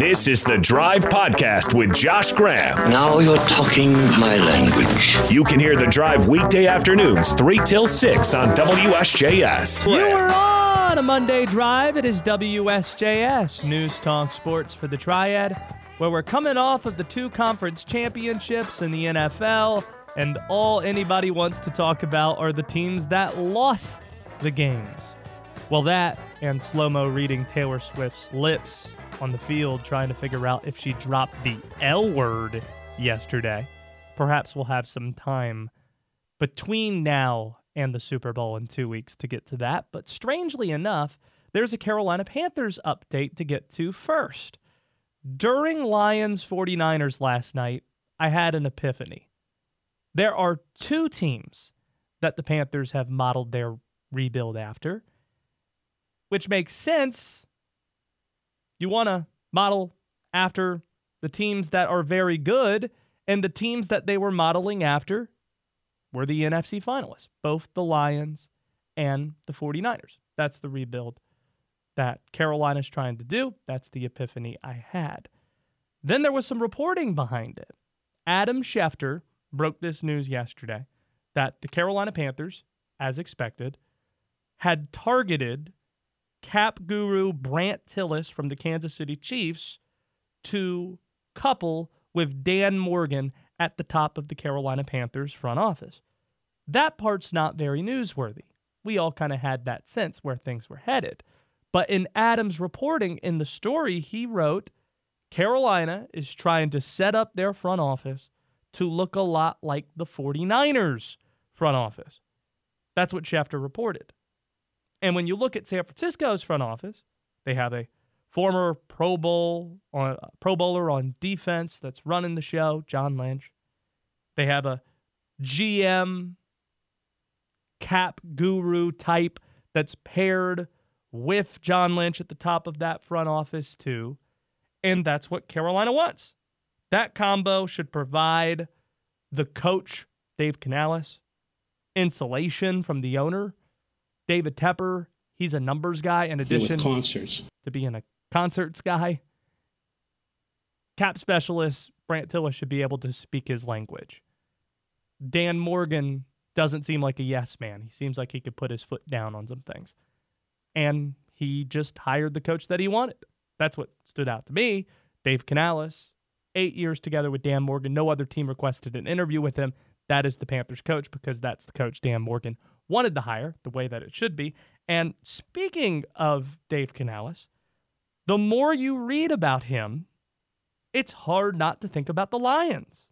This is the Drive Podcast with Josh Graham. Now you're talking my language. You can hear the Drive weekday afternoons, 3 till 6 on WSJS. You are on a Monday drive. It is WSJS News Talk Sports for the Triad, where we're coming off of the two conference championships in the NFL, and all anybody wants to talk about are the teams that lost the games. Well, that and slow mo reading Taylor Swift's lips on the field, trying to figure out if she dropped the L word yesterday. Perhaps we'll have some time between now and the Super Bowl in two weeks to get to that. But strangely enough, there's a Carolina Panthers update to get to first. During Lions 49ers last night, I had an epiphany. There are two teams that the Panthers have modeled their rebuild after, which makes sense. You want to model after the teams that are very good, and the teams that they were modeling after were the NFC finalists, both the Lions and the 49ers. That's the rebuild that Carolina's trying to do. That's the epiphany I had. Then there was some reporting behind it. Adam Schefter broke this news yesterday that the Carolina Panthers, as expected, had targeted cap guru Brandt Tilis from the Kansas City Chiefs to couple with Dan Morgan at the top of the Carolina Panthers front office. That part's not very newsworthy. We all kind of had that sense where things were headed. But in Adams' reporting in the story, he wrote Carolina is trying to set up their front office to look a lot like the 49ers front office. That's what Schefter reported. And when you look at San Francisco's front office, they have a former Pro Bowl Pro Bowler on defense that's running the show, John Lynch. They have a GM cap guru type that's paired with John Lynch at the top of that front office too. And that's what Carolina wants. That combo should provide the coach, Dave Canales, insulation from the owner David Tepper, he's a numbers guy in addition to being a concerts guy. Cap specialist Brandt Tilis should be able to speak his language. Dan Morgan doesn't seem like a yes man. He seems like he could put his foot down on some things. And he just hired the coach that he wanted. That's what stood out to me. Dave Canales, eight years together with Dan Morgan. No other team requested an interview with him. That is the Panthers coach because that's the coach Dan Morgan wanted to hire the way that it should be. And speaking of Dave Canales, the more you read about him, it's hard not to think about the Lions.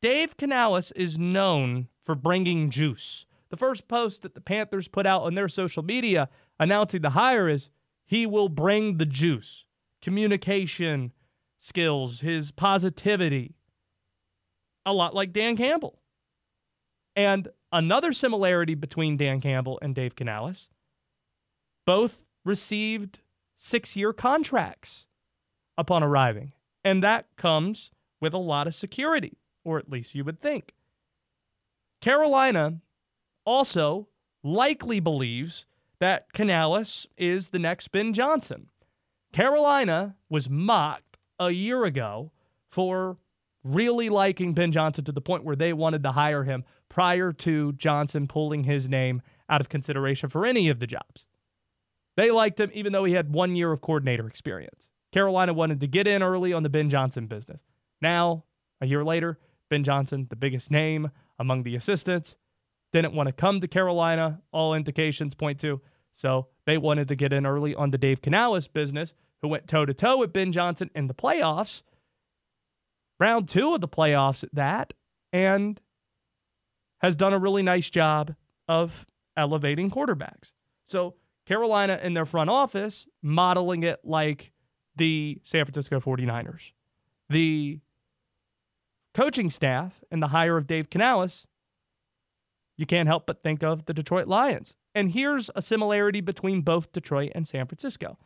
Dave Canales is known for bringing juice. The first post that the Panthers put out on their social media announcing the hire is he will bring the juice, communication skills, his positivity. A lot like Dan Campbell. And another similarity between Dan Campbell and Dave Canales both received six year contracts upon arriving. And that comes with a lot of security, or at least you would think. Carolina also likely believes that Canales is the next Ben Johnson. Carolina was mocked a year ago for really liking Ben Johnson to the point where they wanted to hire him prior to Johnson pulling his name out of consideration for any of the jobs. They liked him even though he had one year of coordinator experience. Carolina wanted to get in early on the Ben Johnson business. Now, a year later, Ben Johnson, the biggest name among the assistants, didn't want to come to Carolina. All indications point to. So they wanted to get in early on the Dave Canales business, who went toe to toe with Ben Johnson in the playoffs round two of the playoffs at that, and has done a really nice job of elevating quarterbacks. So Carolina in their front office modeling it like the San Francisco 49ers. The coaching staff and the hire of Dave Canales, you can't help but think of the Detroit Lions. And here's a similarity between both Detroit and San Francisco.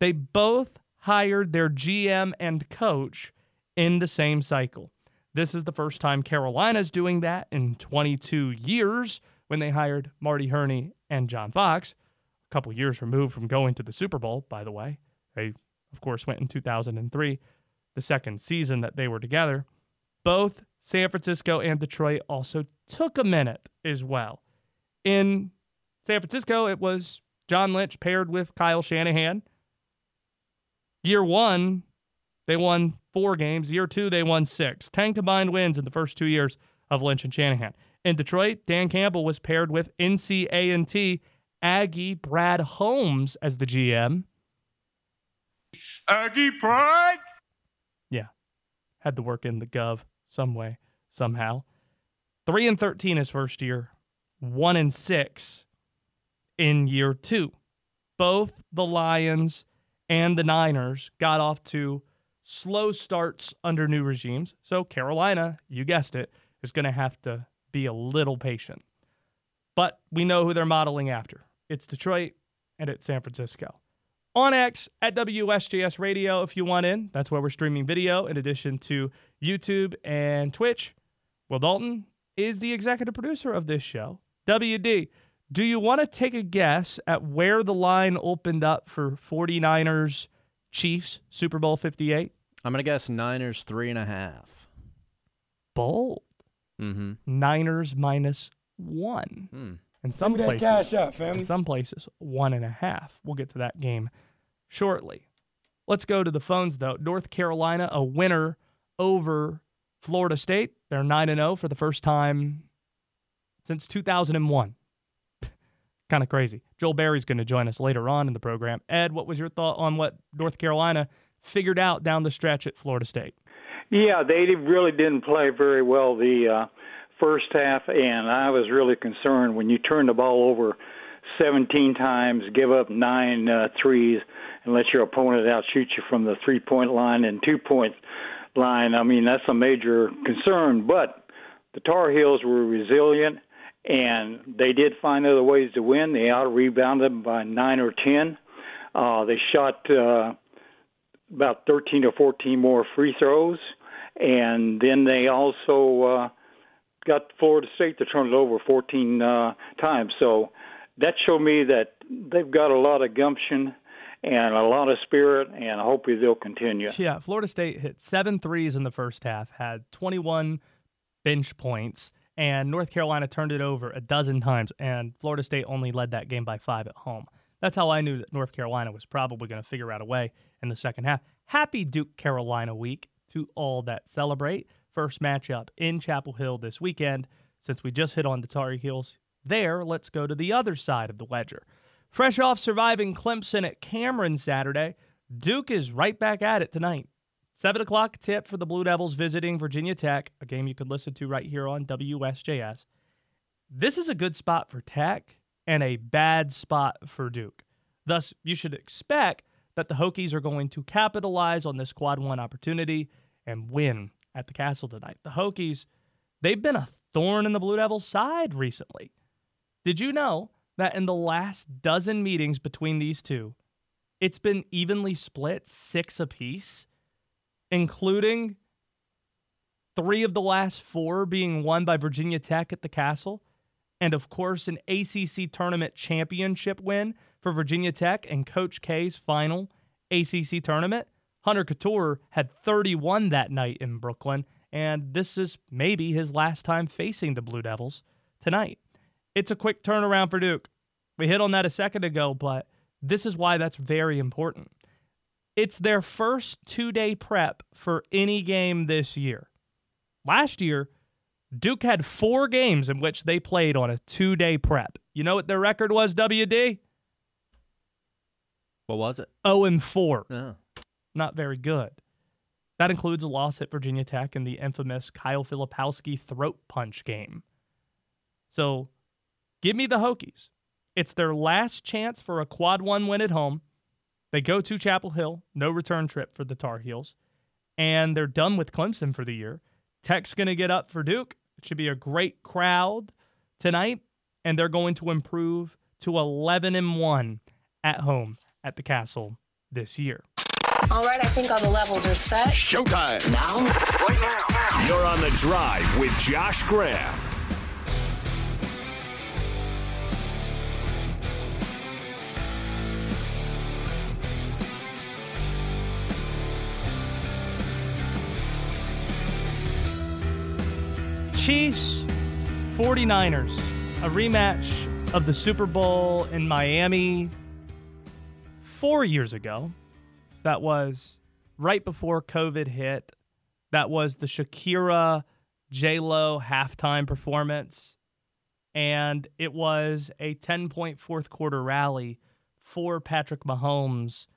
They both hired their GM and coach in the same cycle. This is the first time Carolina's doing that in 22 years when they hired Marty Hurney and John Fox, a couple years removed from going to the Super Bowl, by the way. They, of course, went in 2003, the second season that they were together. Both San Francisco and Detroit also took a minute as well. In San Francisco, it was John Lynch paired with Kyle Shanahan. Year one, they won four games. Year two, they won six. Ten combined wins in the first two years of Lynch and Shanahan. In Detroit, Dan Campbell was paired with NCA&T Aggie Brad Holmes as the GM. Aggie Pride. Yeah, had to work in the gov some way, somehow. Three and thirteen his first year, one and six in year two. Both the Lions and the Niners got off to slow starts under new regimes. So Carolina, you guessed it, is going to have to be a little patient. But we know who they're modeling after. It's Detroit and it's San Francisco. On X at WSJS Radio if you want in. That's where we're streaming video in addition to YouTube and Twitch. Will Dalton is the executive producer of this show. WD, do you want to take a guess at where the line opened up for 49ers Chiefs Super Bowl 58? I'm going to guess Niners three and a half. Bold. Mm-hmm. Niners minus one. Hmm. In some Give me that places, cash out, fam. in some places, one and a half. We'll get to that game shortly. Let's go to the phones though. North Carolina, a winner over Florida State. They're 9 and 0 for the first time since 2001. kind of crazy. Joel Berry's going to join us later on in the program. Ed, what was your thought on what North Carolina figured out down the stretch at Florida State? Yeah, they really didn't play very well the uh, first half, and I was really concerned when you turn the ball over 17 times, give up nine uh, threes, and let your opponent outshoot you from the three point line and two point line. I mean, that's a major concern, but the Tar Heels were resilient and they did find other ways to win. They out rebounded by nine or ten. Uh, they shot uh, about 13 or 14 more free throws, and then they also uh, got Florida State to turn it over 14 uh, times. So that showed me that they've got a lot of gumption and a lot of spirit, and hopefully they'll continue. Yeah, Florida State hit seven threes in the first half, had 21 bench points, and North Carolina turned it over a dozen times, and Florida State only led that game by five at home. That's how I knew that North Carolina was probably going to figure out a way in the second half. Happy Duke Carolina week to all that celebrate. First matchup in Chapel Hill this weekend. Since we just hit on the Tar Heels there, let's go to the other side of the ledger. Fresh off surviving Clemson at Cameron Saturday, Duke is right back at it tonight. 7 o'clock tip for the Blue Devils visiting Virginia Tech, a game you could listen to right here on WSJS. This is a good spot for Tech and a bad spot for Duke. Thus, you should expect that the Hokies are going to capitalize on this quad one opportunity and win at the castle tonight. The Hokies, they've been a thorn in the Blue Devils' side recently. Did you know that in the last dozen meetings between these two, it's been evenly split, six apiece, including three of the last four being won by Virginia Tech at the Castle, and of course, an ACC tournament championship win for Virginia Tech and Coach K's final ACC tournament. Hunter Cattoor had 31 that night in Brooklyn, and this is maybe his last time facing the Blue Devils tonight. It's a quick turnaround for Duke. We hit on that a second ago, but this is why that's very important. It's their first two day prep for any game this year. Last year, Duke had four games in which they played on a two day prep. You know what their record was, WD? What was it? 0 and 4. Oh. Not very good. That includes a loss at Virginia Tech in the infamous Kyle Filipowski throat punch game. So give me the Hokies. It's their last chance for a quad one win at home. They go to Chapel Hill, no return trip for the Tar Heels, and they're done with Clemson for the year. Tech's going to get up for Duke. It should be a great crowd tonight, and they're going to improve to 11 and 1 at home at the Castle this year. All right, I think all the levels are set. Showtime. Now? Right now. You're on the drive with Josh Graham. Chiefs, 49ers, a rematch of the Super Bowl in Miami four years ago. That was right before COVID hit. That was the Shakira J Lo halftime performance. And it was a 10 point fourth quarter rally for Patrick Mahomes.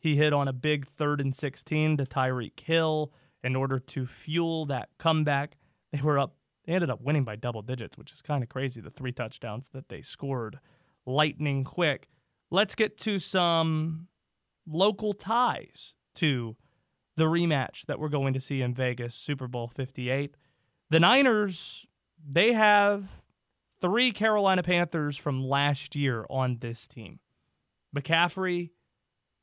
He hit on a big third and 16 to Tyreek Hill in order to fuel that comeback. They were up, they ended up winning by double digits, which is kind of crazy. The three touchdowns that they scored lightning quick. Let's get to some local ties to the rematch that we're going to see in Vegas, Super Bowl 58. The Niners, they have three Carolina Panthers from last year on this team. McCaffrey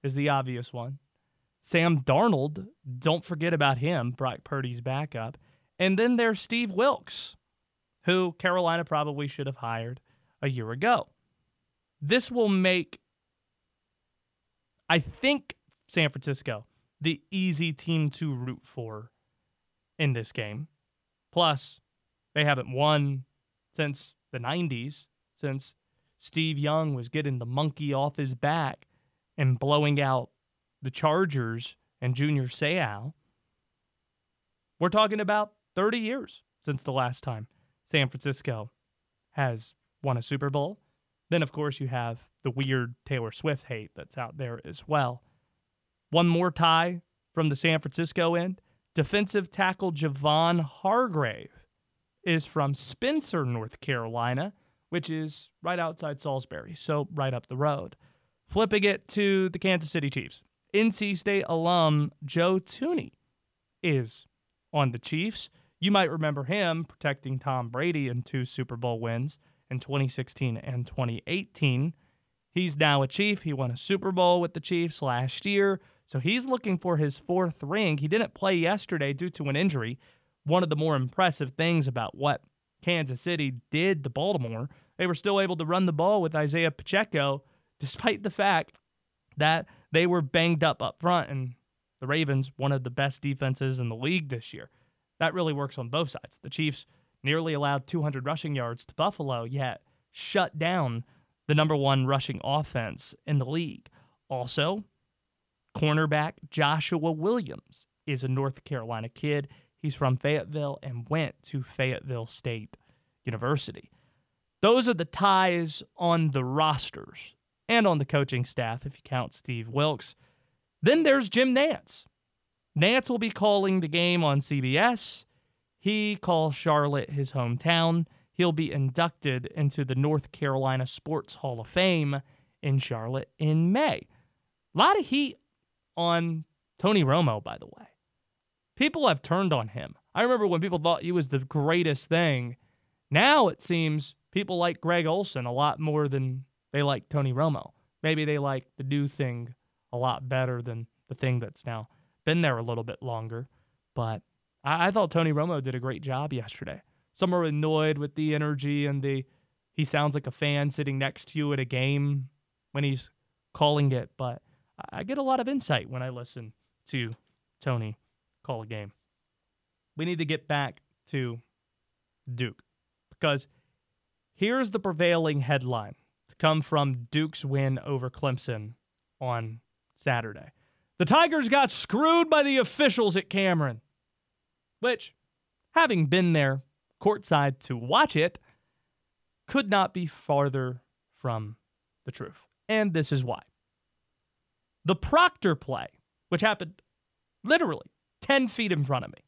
is the obvious one. Sam Darnold, don't forget about him, Brock Purdy's backup. And then there's Steve Wilks, who Carolina probably should have hired a year ago. This will make, I think, San Francisco the easy team to root for in this game. Plus, they haven't won since the 90s, since Steve Young was getting the monkey off his back and blowing out the Chargers and Junior Seau. We're talking about 30 years since the last time San Francisco has won a Super Bowl. Then, of course, you have the weird Taylor Swift hate that's out there as well. One more tie from the San Francisco end. Defensive tackle Javon Hargrave is from Spencer, North Carolina, which is right outside Salisbury, so right up the road. Flipping it to the Kansas City Chiefs. NC State alum Joe Thuney is on the Chiefs. You might remember him protecting Tom Brady in two Super Bowl wins in 2016 and 2018. He's now a Chief. He won a Super Bowl with the Chiefs last year. So he's looking for his fourth ring. He didn't play yesterday due to an injury. One of the more impressive things about what Kansas City did to Baltimore, they were still able to run the ball with Isaiah Pacheco, despite the fact that they were banged up up front. And the Ravens, one of the best defenses in the league this year. That really works on both sides. The Chiefs nearly allowed 200 rushing yards to Buffalo, yet shut down the number one rushing offense in the league. Also, Cornerback Joshua Williams is a North Carolina kid. He's from Fayetteville and went to Fayetteville State University. Those are the ties on the rosters and on the coaching staff, if you count Steve Wilks. Then there's Jim Nantz. Nantz will be calling the game on CBS. He calls Charlotte his hometown. He'll be inducted into the North Carolina Sports Hall of Fame in Charlotte in May. A lot of heat on Tony Romo, by the way. People have turned on him. I remember when people thought he was the greatest thing. Now it seems people like Greg Olsen a lot more than they like Tony Romo. Maybe they like the new thing a lot better than the thing that's now been there a little bit longer. But I, I thought Tony Romo did a great job yesterday. Some are annoyed with the energy and the he sounds like a fan sitting next to you at a game when he's calling it, but I get a lot of insight when I listen to Tony call a game. We need to get back to Duke because here's the prevailing headline to come from Duke's win over Clemson on Saturday. The Tigers got screwed by the officials at Cameron, which, having been there courtside to watch it, could not be farther from the truth. And this is why. The Proctor play, which happened literally 10 feet in front of me,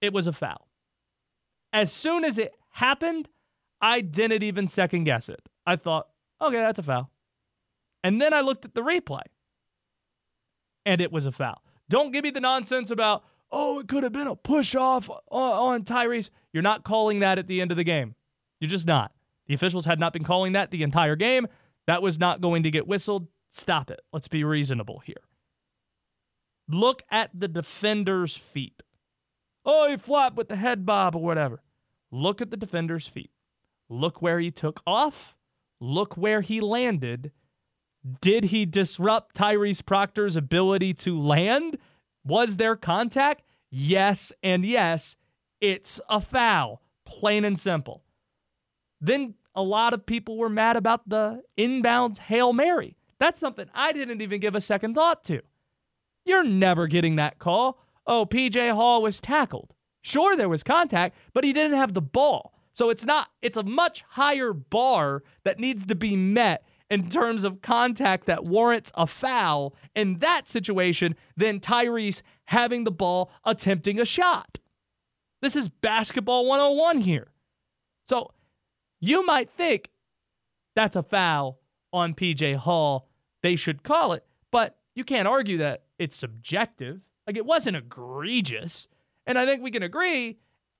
it was a foul. As soon as it happened, I didn't even second guess it. I thought, okay, that's a foul. And then I looked at the replay, and it was a foul. Don't give me the nonsense about, oh, it could have been a push off on, Tyrese. You're not calling that at the end of the game. You're just not. The officials had not been calling that the entire game. That was not going to get whistled. Stop it. Let's be reasonable here. Look at the defender's feet. Oh, he flopped with the head bob or whatever. Look at the defender's feet. Look where he took off. Look where he landed. Did he disrupt Tyrese Proctor's ability to land? Was there contact? Yes, and yes, It's a foul, plain and simple. Then a lot of people were mad about the inbounds Hail Mary. That's something I didn't even give a second thought to. You're never getting that call. Oh, PJ Hall was tackled. Sure, there was contact, but he didn't have the ball. So it's not, it's a much higher bar that needs to be met in terms of contact that warrants a foul in that situation than Tyrese having the ball attempting a shot. This is basketball 101 here. So you might think that's a foul on PJ Hall. They should call it, but you can't argue that it's subjective. Like it wasn't egregious. And I think we can agree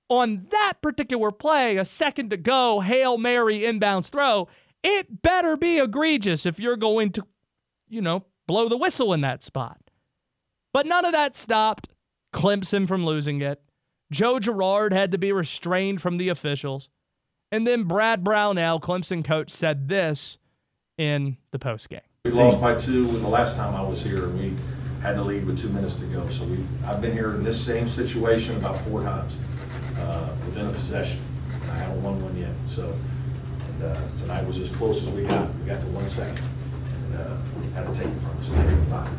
on that particular play, a second to go, Hail Mary inbounds throw, it better be egregious if you're going to, you know, blow the whistle in that spot. But none of that stopped Clemson from losing it. Joe Girard had to be restrained from the officials. And then Brad Brownell, Clemson coach, said this in the postgame. We lost by two when the last time I was here, and we had to lead with two minutes to go. So we, I've been here in this same situation about four times uh, within a possession. I haven't won one yet. So and, uh, tonight was as close as we got. We got to one second and uh, had to take it from us. Five.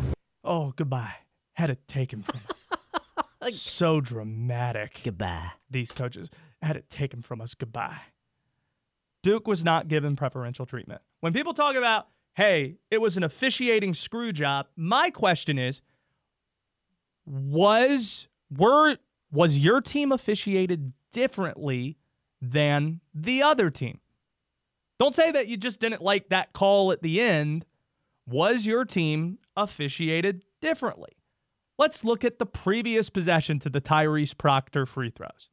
Oh, goodbye. Had it taken from us. so dramatic. Goodbye. These coaches had it taken from us. Goodbye. Duke was not given preferential treatment. When people talk about, hey, it was an officiating screw job, my question is, was were was your team officiated differently than the other team? Don't say that you just didn't like that call at the end. Was your team officiated differently? Let's look at the previous possession to the Tyrese Proctor free throws.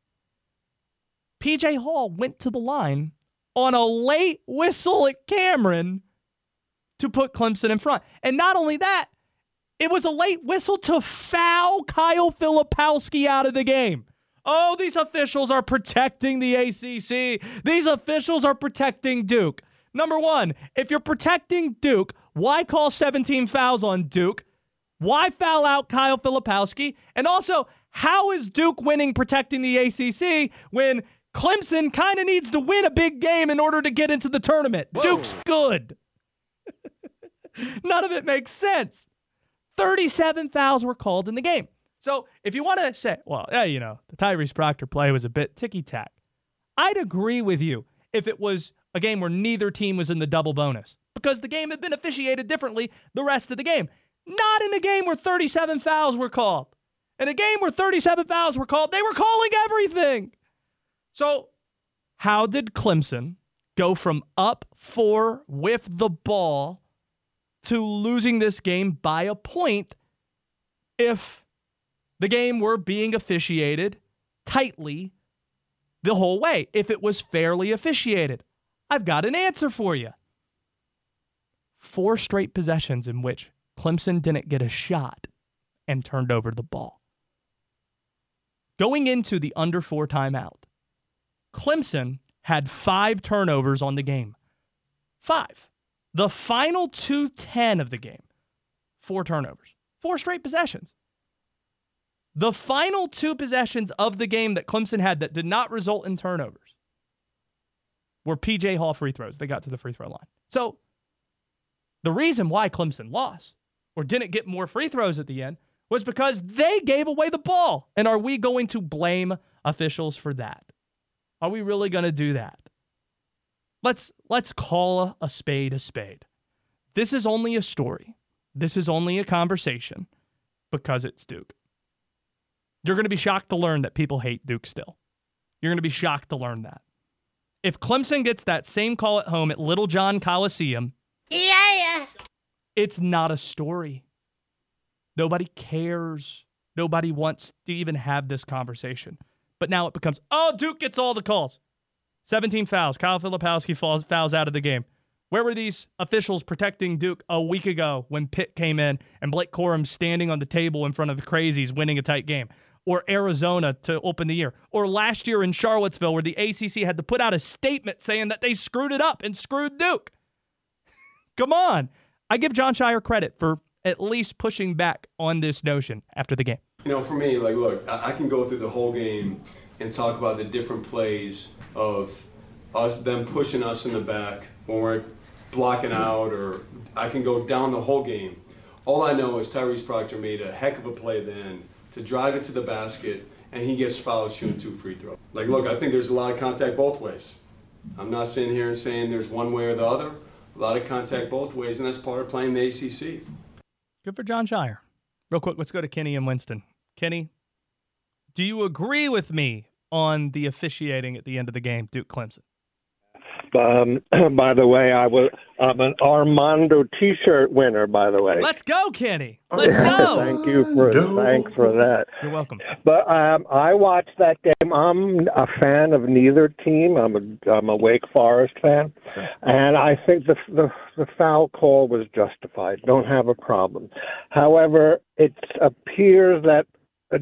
PJ Hall went to the line on a late whistle at Cameron to put Clemson in front. And not only that, it was a late whistle to foul Kyle Filipowski out of the game. Oh, these officials are protecting the ACC. These officials are protecting Duke. Number one, if you're protecting Duke, why call 17 fouls on Duke? Why foul out Kyle Filipowski? And also, how is Duke winning protecting the ACC when Clemson kind of needs to win a big game in order to get into the tournament? Duke's good. None of it makes sense. 37 fouls were called in the game. So if you want to say, well, yeah, you know, the Tyrese Proctor play was a bit ticky tack, I'd agree with you if it was a game where neither team was in the double bonus because the game had been officiated differently the rest of the game. Not in a game where 37 fouls were called. In a game where 37 fouls were called, they were calling everything. So, how did Clemson go from up four with the ball to losing this game by a point if the game were being officiated tightly the whole way, if it was fairly officiated? I've got an answer for you. Four straight possessions in which Clemson didn't get a shot and turned over the ball. Going into the under four timeout, Clemson had five turnovers on the game. Five. The final 210 of the game, four turnovers, four straight possessions. The final two possessions of the game that Clemson had that did not result in turnovers were PJ Hall free throws. They got to the free throw line. So the reason why Clemson lost or didn't get more free throws at the end was because they gave away the ball. And are we going to blame officials for that? Are we really going to do that? Let's let's call a spade a spade. This is only a story. This is only a conversation because it's Duke. You're going to be shocked to learn that people hate Duke still. You're going to be shocked to learn that. If Clemson gets that same call at home at Littlejohn Coliseum, Yeah. it's not a story. Nobody cares. Nobody wants to even have this conversation. But now it becomes, oh, Duke gets all the calls. 17 fouls. Kyle Filipowski falls, fouls out of the game. Where were these officials protecting Duke a week ago when Pitt came in and Blake Corum standing on the table in front of the crazies winning a tight game? Or Arizona to open the year? Or last year in Charlottesville where the ACC had to put out a statement saying that they screwed it up and screwed Duke? Come on. I give Jon Scheyer credit for at least pushing back on this notion after the game. You know, for me, like, look, I, I can go through the whole game and talk about the different plays of us them pushing us in the back when we're blocking out, or I can go down the whole game. All I know is Tyrese Proctor made a heck of a play then to drive it to the basket, and he gets fouled shooting two free throws. Like, look, I think there's a lot of contact both ways. I'm not sitting here and saying there's one way or the other. A lot of contact both ways, and that's part of playing the ACC. Good for Jon Scheyer. Real quick, let's go to Kenny and Winston. Kenny, do you agree with me on the officiating at the end of the game, Duke Clemson? Um, by the way, I was I'm an Armando T-shirt winner. By the way, Let's go, Kenny. Let's go. thank you for thanks for that. You're welcome. But um, I watched that game. I'm a fan of neither team. I'm a I'm a Wake Forest fan, and I think the the the foul call was justified. Don't have a problem. However, it appears that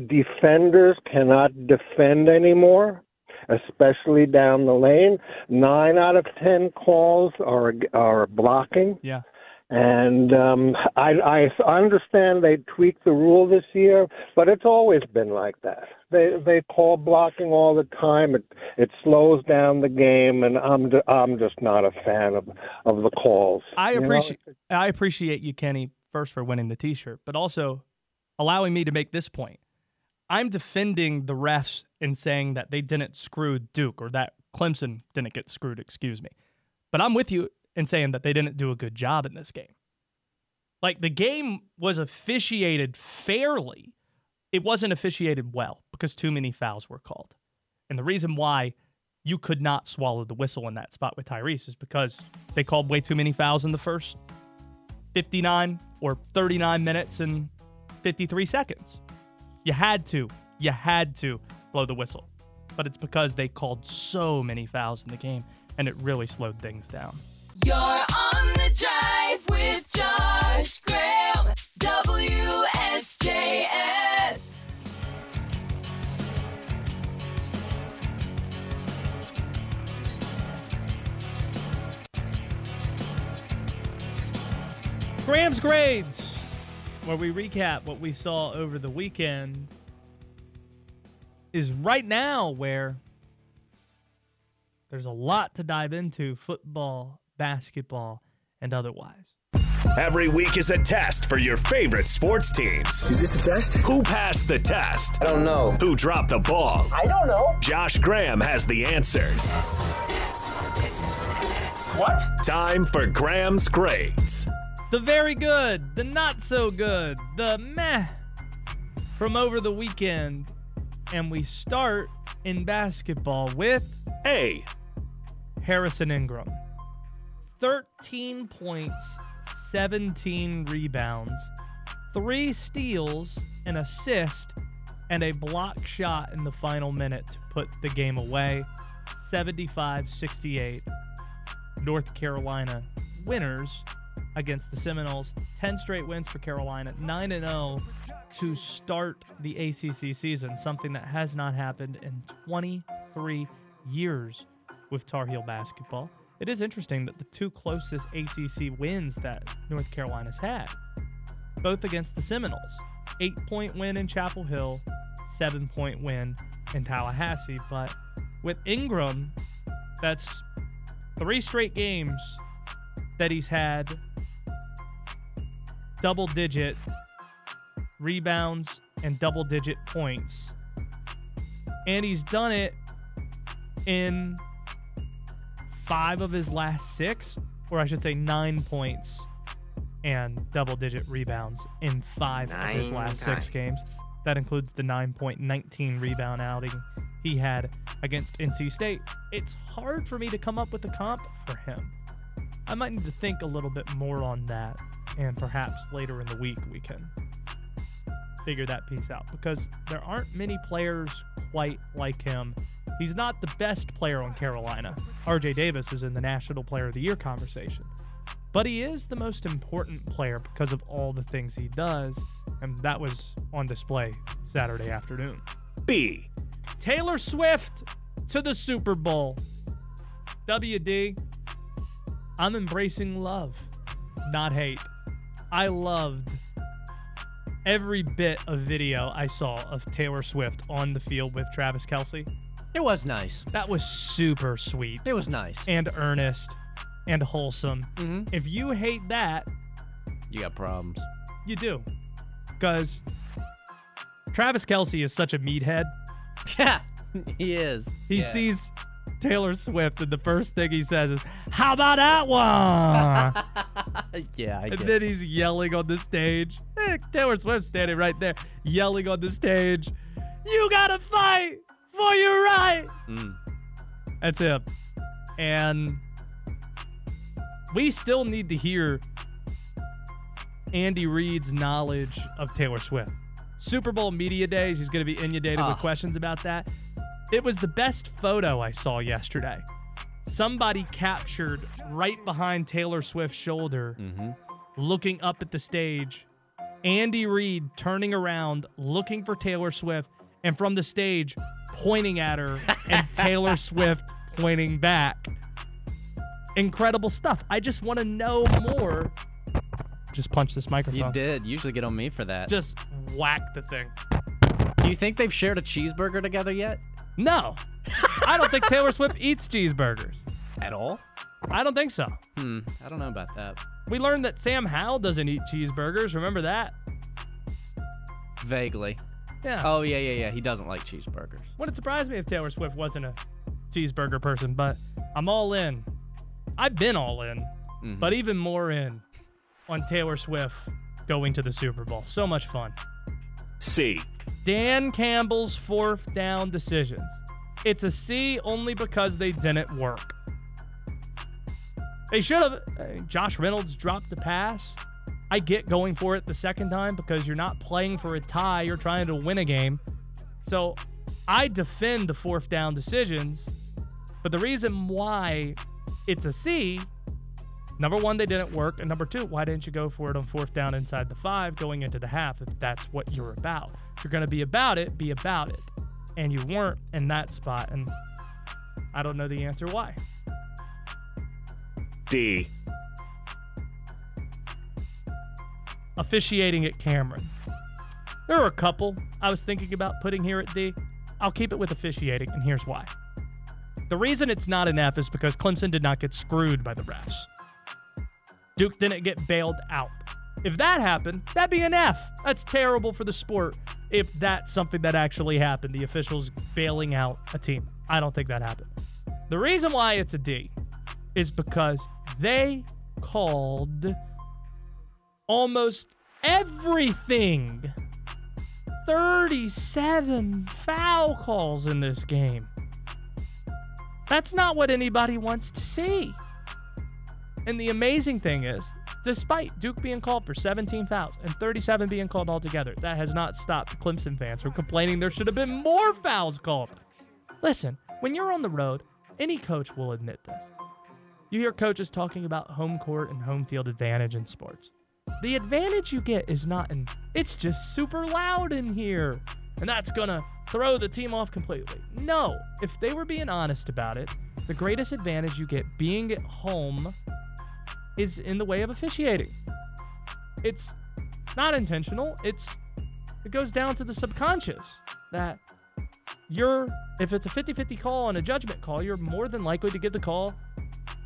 defenders cannot defend anymore especially down the lane. Nine out of ten calls are are blocking. Yeah. And um, I, I understand they tweaked the rule this year, but it's always been like that. They they call blocking all the time. It it slows down the game, and I'm I'm just not a fan of of the calls. I appreciate I appreciate you, Kenny, first for winning the T-shirt, but also allowing me to make this point. I'm defending the refs in saying that they didn't screw Duke or that Clemson didn't get screwed. Excuse me, but I'm with you in saying that they didn't do a good job in this game. Like the game was officiated fairly. It wasn't officiated well because too many fouls were called. And the reason why you could not swallow the whistle in that spot with Tyrese is because they called way too many fouls in the first 59 or 39 minutes and 53 seconds. You had to, you had to blow the whistle. But it's because they called so many fouls in the game and it really slowed things down. You're on the drive with Josh Graham, WSJS. Graham's Grades, where we recap what we saw over the weekend, is right now where there's a lot to dive into football, basketball, and otherwise. Every week is a test for your favorite sports teams. Is this a test? Who passed the test? I don't know. Who dropped the ball? I don't know. Josh Graham has the answers. What? Time for Graham's grades. The very good, the not so good, the meh from over the weekend. And we start in basketball with A. Harrison Ingram. 13 points, 17 rebounds, three steals, an assist, and a block shot in the final minute to put the game away. 75 68. North Carolina winners against the Seminoles. 10 straight wins for Carolina, 9 0 to start the ACC season, something that has not happened in 23 years with Tar Heel basketball. It is interesting that the two closest ACC wins that North Carolina's had, both against the Seminoles. Eight point win in Chapel Hill, seven point win in Tallahassee. But with Ingram, that's three straight games that he's had double digit rebounds and double digit points. And he's done it in five of his last six, or I should say nine points and double digit rebounds in five of his Nine last six games. That includes the 9.19 rebound outing he had against NC State. It's hard for me to come up with a comp for him. I might need to think a little bit more on that, and perhaps later in the week we can figure that piece out because there aren't many players quite like him. He's not the best player on Carolina. RJ Davis is in the National Player of the Year conversation. But he is the most important player because of all the things he does, and that was on display Saturday afternoon. B. Taylor Swift to the Super Bowl. WD, I'm embracing love, not hate. I loved every bit of video I saw of Taylor Swift on the field with Travis Kelce. It was nice. That was super sweet It was nice. and earnest and wholesome. Mhm. If you hate that, You got problems. you do. Because Travis Kelce is such a meathead. Yeah, he is. He Yeah. sees Taylor Swift, and the first thing he says is, How about that one? yeah, I and then he's yelling on the stage. Eh, Taylor Swift standing right there, yelling on the stage, You gotta fight for your right. Mm. That's him. And we still need to hear Andy Reid's knowledge of Taylor Swift. Super Bowl media days, he's going to be inundated with Ah. questions about that. It was the best photo I saw yesterday. Somebody captured right behind Taylor Swift's shoulder, mm-hmm. looking up at the stage. Andy Reid turning around, looking for Taylor Swift, and from the stage, pointing at her, and Taylor Swift pointing back. Incredible stuff. I just want to know more. Just punch this microphone. You did. Usually get on me for that. Just whack the thing. Do you think they've shared a cheeseburger together yet? No. I don't think Taylor Swift eats cheeseburgers. At all? I don't think so. Hmm. I don't know about that. We learned that Sam Howell doesn't eat cheeseburgers. Remember that? Vaguely. Yeah. Oh yeah, yeah, yeah. He doesn't like cheeseburgers. Wouldn't surprise me if Taylor Swift wasn't a cheeseburger person, but I'm all in. I've been all in, Mhm. but even more in on Taylor Swift going to the Super Bowl. So much fun. C. Dan Campbell's fourth down decisions. It's a C only because they didn't work. They should have. uh, Josh Reynolds dropped the pass. I get going for it the second time because you're not playing for a tie, you're trying to win a game. So I defend the fourth down decisions, but the reason why it's a C Number one, they didn't work. And number two, why didn't you go for it on fourth down inside the five going into the half if that's what you're about? If you're going to be about it, be about it. And you weren't in that spot. And I don't know the answer why. D. Officiating at Cameron. There are a couple I was thinking about putting here at D. I'll keep it with officiating, and here's why. The reason it's not an F is because Clemson did not get screwed by the refs. Duke didn't get bailed out. If that happened, that'd be an F. That's terrible for the sport if that's something that actually happened, the officials bailing out a team. I don't think that happened. The reason why it's a D is because they called almost everything 37 foul calls in this game. That's not what anybody wants to see. And the amazing thing is, despite Duke being called for 17 fouls and 37 being called altogether, that has not stopped Clemson fans from complaining there should have been more fouls called. Listen, when you're on the road, any coach will admit this. You hear coaches talking about home court and home field advantage in sports. The advantage you get is not in, it's just super loud in here. And that's gonna throw the team off completely. No, if they were being honest about it, the greatest advantage you get being at home is in the way of officiating. It's not intentional. It's it goes down to the subconscious that you're if it's a 50-50 call and a judgment call, you're more than likely to give the call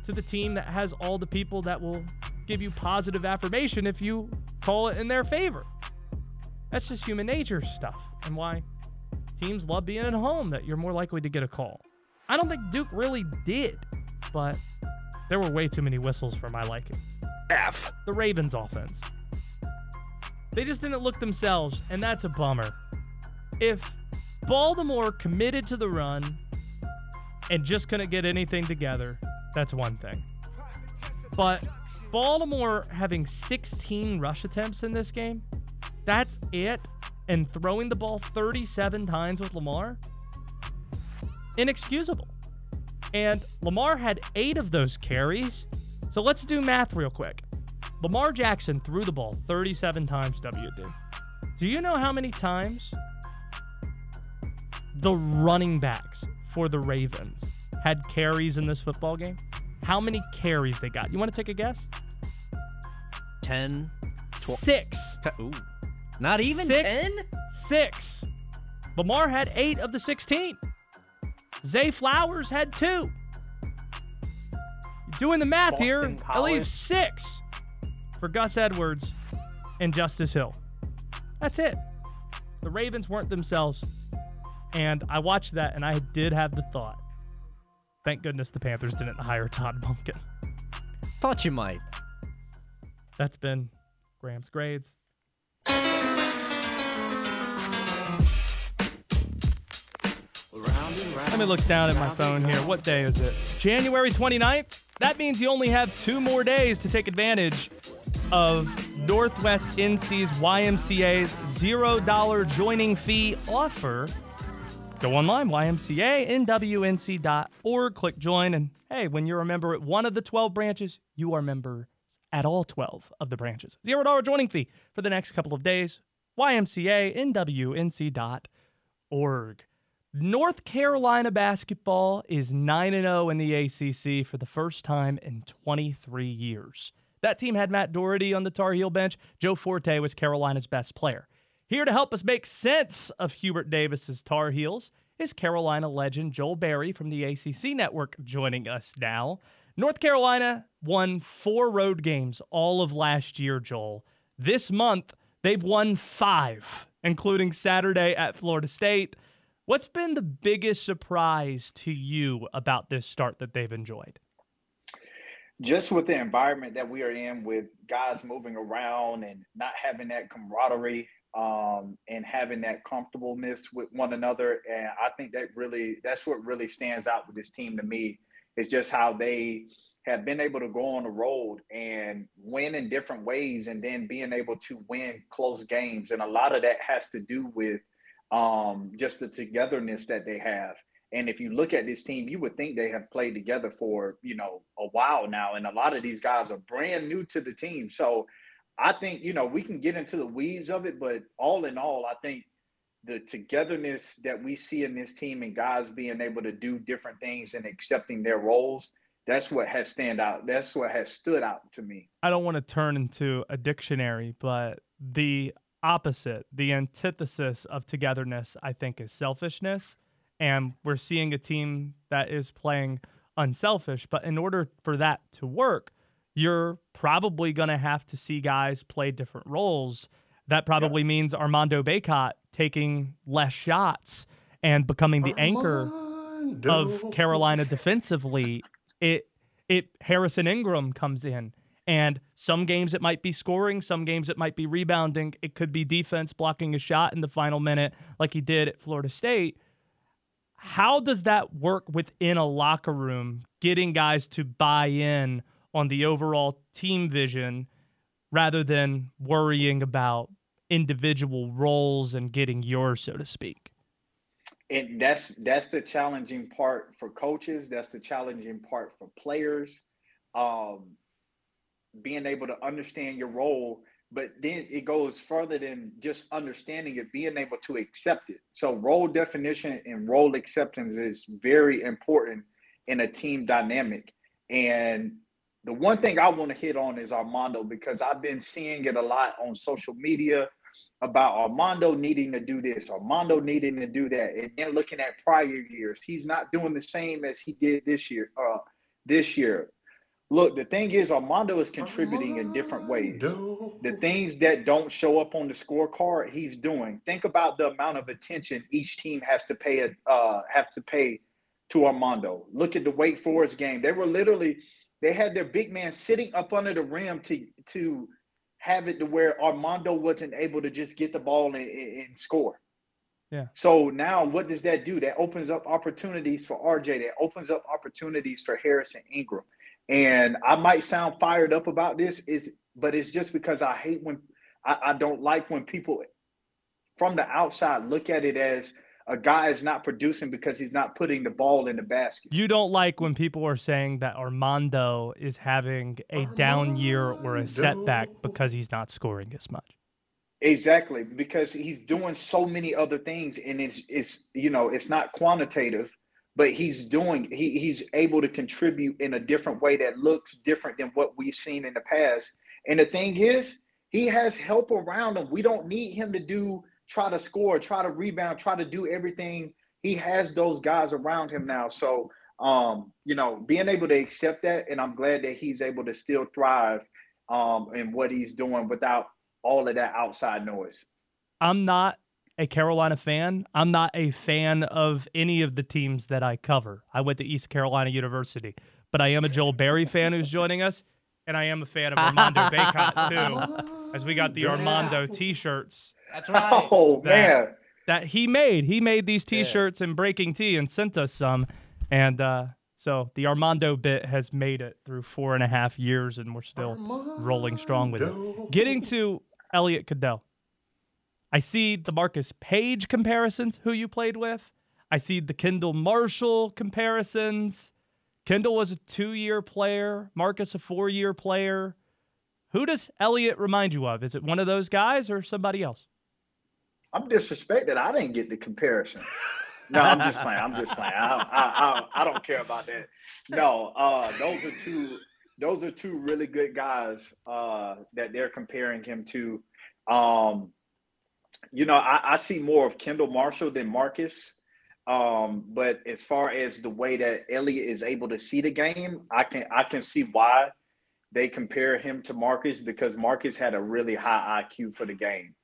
to the team that has all the people that will give you positive affirmation if you call it in their favor. That's just human nature stuff and why teams love being at home that you're more likely to get a call. I don't think Duke really did, but there were way too many whistles for my liking. F. The Ravens offense. They just didn't look themselves, and that's a bummer. If Baltimore committed to the run and just couldn't get anything together, that's one thing. But Baltimore having 16 rush attempts in this game, that's it, and throwing the ball 37 times with Lamar, inexcusable. And Lamar had eight of those carries. So let's do math real quick. Lamar Jackson threw the ball 37 times, WD. Do you know how many times the running backs for the Ravens had carries in this football game? How many carries they got? You want to take a guess? Ten. Six. Te- Ooh. Not even Six. 10? Six. Lamar had eight of the 16. Zay Flowers had two. Doing the math Boston here, I College. leave six for Gus Edwards and Justice Hill. That's it. The Ravens weren't themselves. And I watched that and I did have the thought. Thank goodness the Panthers didn't hire Todd Monken. Thought you might. That's been Graham's grades. Let me look down at my phone here. What day is it? January 29th? That means you only have two more days to take advantage of Northwest NC's YMCA's $0 joining fee offer. Go online, ymcanwnc.org, click join, and hey, when you're a member at one of the 12 branches, you are a member at all 12 of the branches. $0 joining fee for the next couple of days. ymcanwnc.org. North Carolina basketball is 9 0 in the ACC for the first time in 23 years. That team had Matt Doherty on the Tar Heel bench. Joe Forte was Carolina's best player. Here to help us make sense of Hubert Davis's Tar Heels is Carolina legend Joel Berry from the ACC network joining us now. North Carolina won four road games all of last year, Joel. This month, they've won five, including Saturday at Florida State. What's been the biggest surprise to you about this start that they've enjoyed? just with the environment that we are in with guys moving around and not having that camaraderie um, and having that comfortableness with one another and i think that really that's what really stands out with this team to me is just how they have been able to go on the road and win in different ways and then being able to win close games and a lot of that has to do with um, just the togetherness that they have and if you look at this team, you would think they have played together for, you know, a while now. And a lot of these guys are brand new to the team. So I think, you know, we can get into the weeds of it, but all in all, I think the togetherness that we see in this team and guys being able to do different things and accepting their roles, that's what has stand out. That's what has stood out to me. I don't want to turn into a dictionary, but the opposite, the antithesis of togetherness, I think, is selfishness. And we're seeing a team that is playing unselfish. But in order for that to work, you're probably going to have to see guys play different roles. That probably means Armando Bacot taking less shots and becoming the anchor of Carolina defensively. It it Harrison Ingram comes in and some games it might be scoring, some games it might be rebounding. It could be defense blocking a shot in the final minute like he did at Florida State. How does that work within a locker room, getting guys to buy in on the overall team vision rather than worrying about individual roles and getting yours, so to speak? and that's that's the challenging part for coaches that's the challenging part for players um being able to understand your role but then it goes further than just understanding it being able to accept it so role definition and role acceptance is very important in a team dynamic and the one thing i want to hit on is armando because i've been seeing it a lot on social media about Armando needing to do this, Armando needing to do that, and then looking at prior years, he's not doing the same as he did this year. Uh, this year, look, the thing is, Armando is contributing in different ways. The things that don't show up on the scorecard, he's doing. Think about the amount of attention each team has to pay. A, uh, have to pay to Armando. Look at the Wake Forest game; they were literally they had their big man sitting up under the rim to to have it to where Armando wasn't able to just get the ball and, and, and score. Yeah. So now what does that do? That opens up opportunities for RJ. That opens up opportunities for Harrison Ingram. And I might sound fired up about this, is but it's just because I hate when I, I don't like when people from the outside look at it as a guy is not producing because he's not putting the ball in the basket. You don't like when people are saying that Armando is having a down year or a setback because he's not scoring as much. Exactly, because he's doing so many other things, and it's it's you know it's not quantitative, but he's doing he he's able to contribute in a different way that looks different than what we've seen in the past. And the thing is, He has help around him. We don't need him to do try to score, try to rebound, try to do everything. He has those guys around him now. So um, you know, being able to accept that, and I'm glad that he's able to still thrive um, in what he's doing without all of that outside noise. I'm not a Carolina fan. I'm not a fan of any of the teams that I cover. I went to East Carolina University, but I am a Joel Berry fan who's joining us, and I am a fan of Armando Bacot too, as we got the Armando T-shirts. That's right. Oh that, man, that he made. He made these T-shirts and Breaking Tea and sent us some, and uh, so the Armando bit has made it through four and a half years, and we're still rolling strong with it. Getting to Elliot Cadeau. I see the Marcus Paige comparisons, who you played with. I see the Kendall Marshall comparisons. Kendall was a two year player, Marcus a four year player. Who does Elliot remind you of? Is it one of those guys or somebody else? I'm disrespected. I didn't get the comparison. No, I'm just playing. I'm just playing. I, I, I, I don't care about that. No, uh, those are two. Those are two really good guys uh, that they're comparing him to. Um, you know, I, I see more of Kendall Marshall than Marcus. Um, but as far as the way that Elliot is able to see the game, I can I can see why they compare him to Marcus because Marcus had a really high IQ for the game.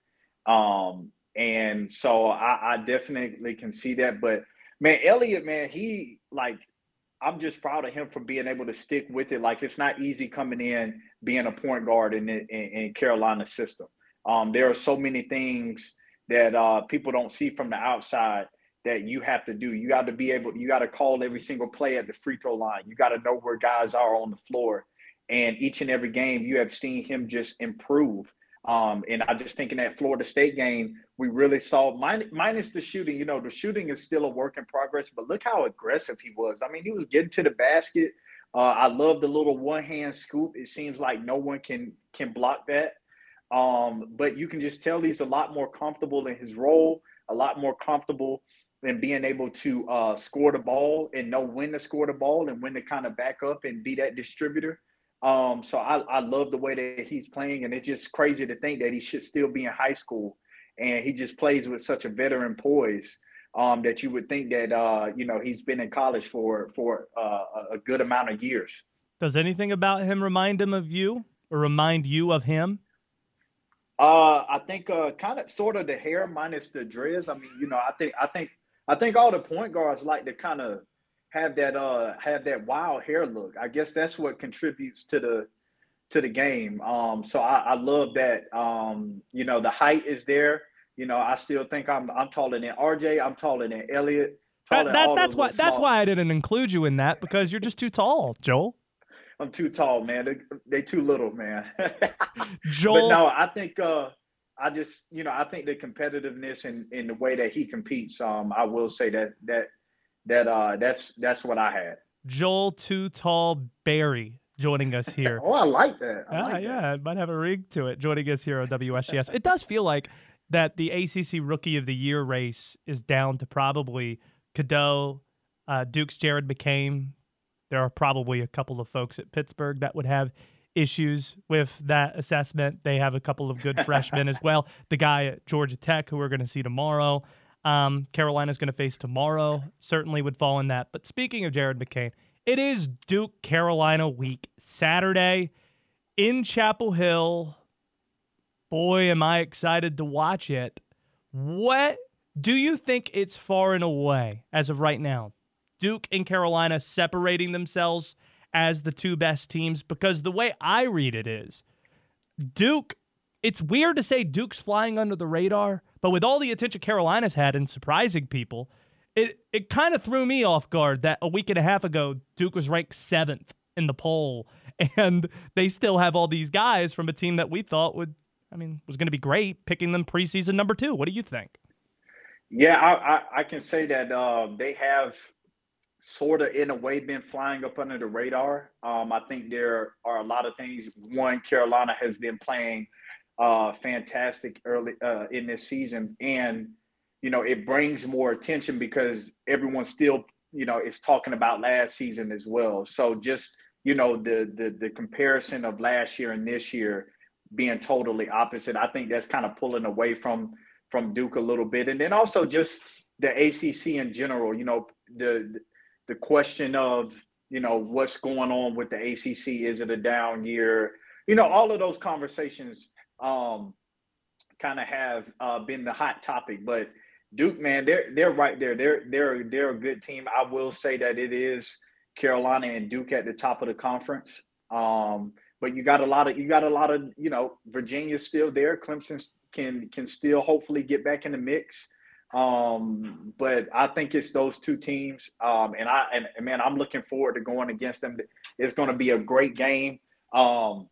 Um, and so I, I definitely can see that. But man, Elliot, man, he like I'm just proud of him for being able to stick with it. Like it's not easy coming in being a point guard in in, in system. Um, there are so many things that uh, people don't see from the outside that you have to do. You got to be able. You got to call every single play at the free throw line. You got to know where guys are on the floor. And each and every game, you have seen him just improve. Um, and I just think in that Florida State game, we really saw minus, minus the shooting. You know, the shooting is still a work in progress, but look how aggressive he was. I mean, he was getting to the basket. Uh, I love the little one hand scoop. It seems like no one can can block that. Um, but you can just tell he's a lot more comfortable in his role, a lot more comfortable in being able to uh, score the ball and know when to score the ball and when to kind of back up and be that distributor. Um, so I, I love the way that he's playing, and it's just crazy to think that he should still be in high school, and he just plays with such a veteran poise um, that you would think that uh, you know he's been in college for for uh, a good amount of years. Does anything about him remind him of you, or remind you of him? Uh, I think uh, kind of sort of the hair minus the dreads. I mean, you know, I think I think I think all the point guards like to kind of have that uh have that wild hair look. I guess that's what contributes to the to the game. Um, so I, I love that. Um, you know, the height is there. You know, I still think I'm I'm taller than RJ. I'm taller than Elliot. That, that, that's why that's why I didn't include you in that because you're just too tall, Joel. I'm too tall, man. They they too little, man. Joel, but no, I think uh, I just you know I think the competitiveness and in, in the way that he competes. Um, I will say that that that uh that's that's what I had. Joel Too Tall Berry joining us here. oh, I like that. I ah, like yeah, that. it might have a ring to it. Joining us here on WSJS. it does feel like that the ACC Rookie of the Year race is down to probably Cadeau, uh, Duke's Jared McCain. There are probably a couple of folks at Pittsburgh that would have issues with that assessment. They have a couple of good freshmen as well. The guy at Georgia Tech, who we're going to see tomorrow. Um, Carolina's going to face tomorrow. Certainly would fall in that. But speaking of Jared McCain, it is Duke Carolina week Saturday in Chapel Hill. Boy, am I excited to watch it. What do you think it's far and away as of right now? Duke and Carolina separating themselves as the two best teams because the way I read it is Duke, it's weird to say Duke's flying under the radar but with all the attention Carolina's had in surprising people, it, it kind of threw me off guard that a week and a half ago, Duke was ranked seventh in the poll. And they still have all these guys from a team that we thought would, I mean, was going to be great, picking them preseason number two. What do you think? Yeah, I, I, I can say that uh, they have sort of, in a way, been flying up under the radar. Um, I think there are a lot of things. One, Carolina has been playing – uh, fantastic early uh, in this season, and you know it brings more attention because everyone still you know is talking about last season as well. So just you know the the the comparison of last year and this year being totally opposite. I think that's kind of pulling away from from Duke a little bit, and then also just the ACC in general. You know, the the question of you know what's going on with the ACC. Is it a down year? You know, all of those conversations um, kind of have uh, been the hot topic, but. Duke, man, they're they're right there. They're they're they're a good team. I will say that it is Carolina and Duke at the top of the conference. Um, but you got a lot of you got a lot of you know Virginia's still there. Clemson can can still hopefully get back in the mix. Um, but I think it's those two teams. Um, and I and, and man, I'm looking forward to going against them. It's going to be a great game. Um,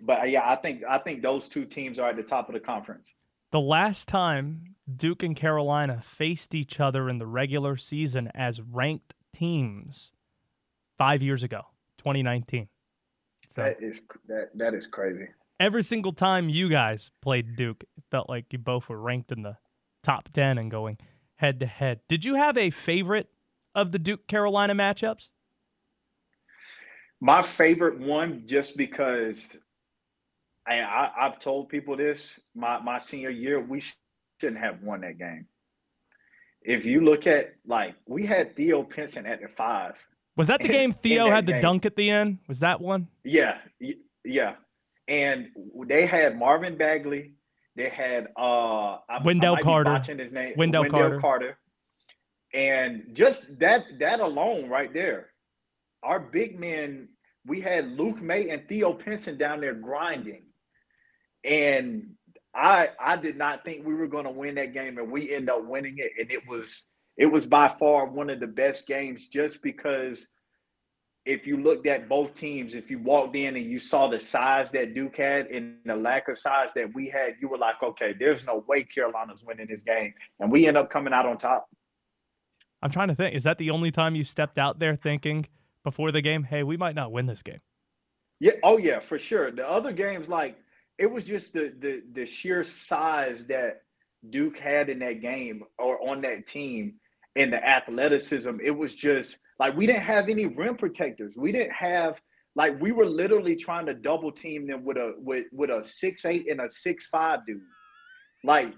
but yeah, I think I think those two teams are at the top of the conference. The last time Duke and Carolina faced each other in the regular season as ranked teams five years ago, 2019. So that is that that is crazy. Every single time you guys played Duke, it felt like you both were ranked in the top 10 and going head to head. Did you have a favorite of the Duke Carolina matchups? My favorite one, just because I, I have told people this my my senior year, we shouldn't have won that game. If you look at like we had Theo Pinson at the five. Was that the game Theo had the game. dunk at the end? Was that one? Yeah, yeah. And they had Marvin Bagley. They had uh Wendell Carter. Watching his name. Wendell, Wendell Carter. Carter. And just that that alone right there, our big men, we had Luke Maye and Theo Pinson down there grinding. And I I did not think we were going to win that game, and we end up winning it, and it was it was by far one of the best games, just because if you looked at both teams, if you walked in and you saw the size that Duke had and the lack of size that we had, you were like, okay, there's no way Carolina's winning this game, and we end up coming out on top. I'm trying to think. Is that the only time you stepped out there thinking before the game, hey, we might not win this game? Yeah. Oh yeah, for sure. The other games, like it was just the the the sheer size that Duke had in that game or on that team and the athleticism. It was just like we didn't have any rim protectors. We didn't have like we were literally trying to double team them with a with with a six eight and a six five dude. Like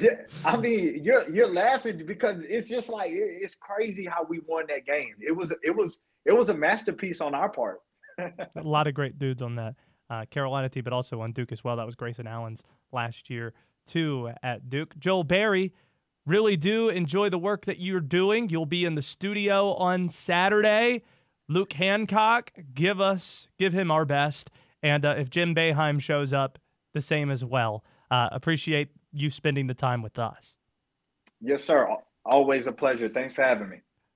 I mean, you're you're laughing because it's just like it's crazy how we won that game. It was it was it was a masterpiece on our part. a lot of great dudes on that uh, Carolina team, but also on Duke as well. That was Grayson Allen's last year, too, at Duke. Joel Berry, really do enjoy the work that you're doing. You'll be in the studio on Saturday. Luke Hancock, give us, give him our best. And uh, if Jim Boeheim shows up, the same as well. Uh, appreciate you spending the time with us. Yes, sir. Always a pleasure. Thanks for having me.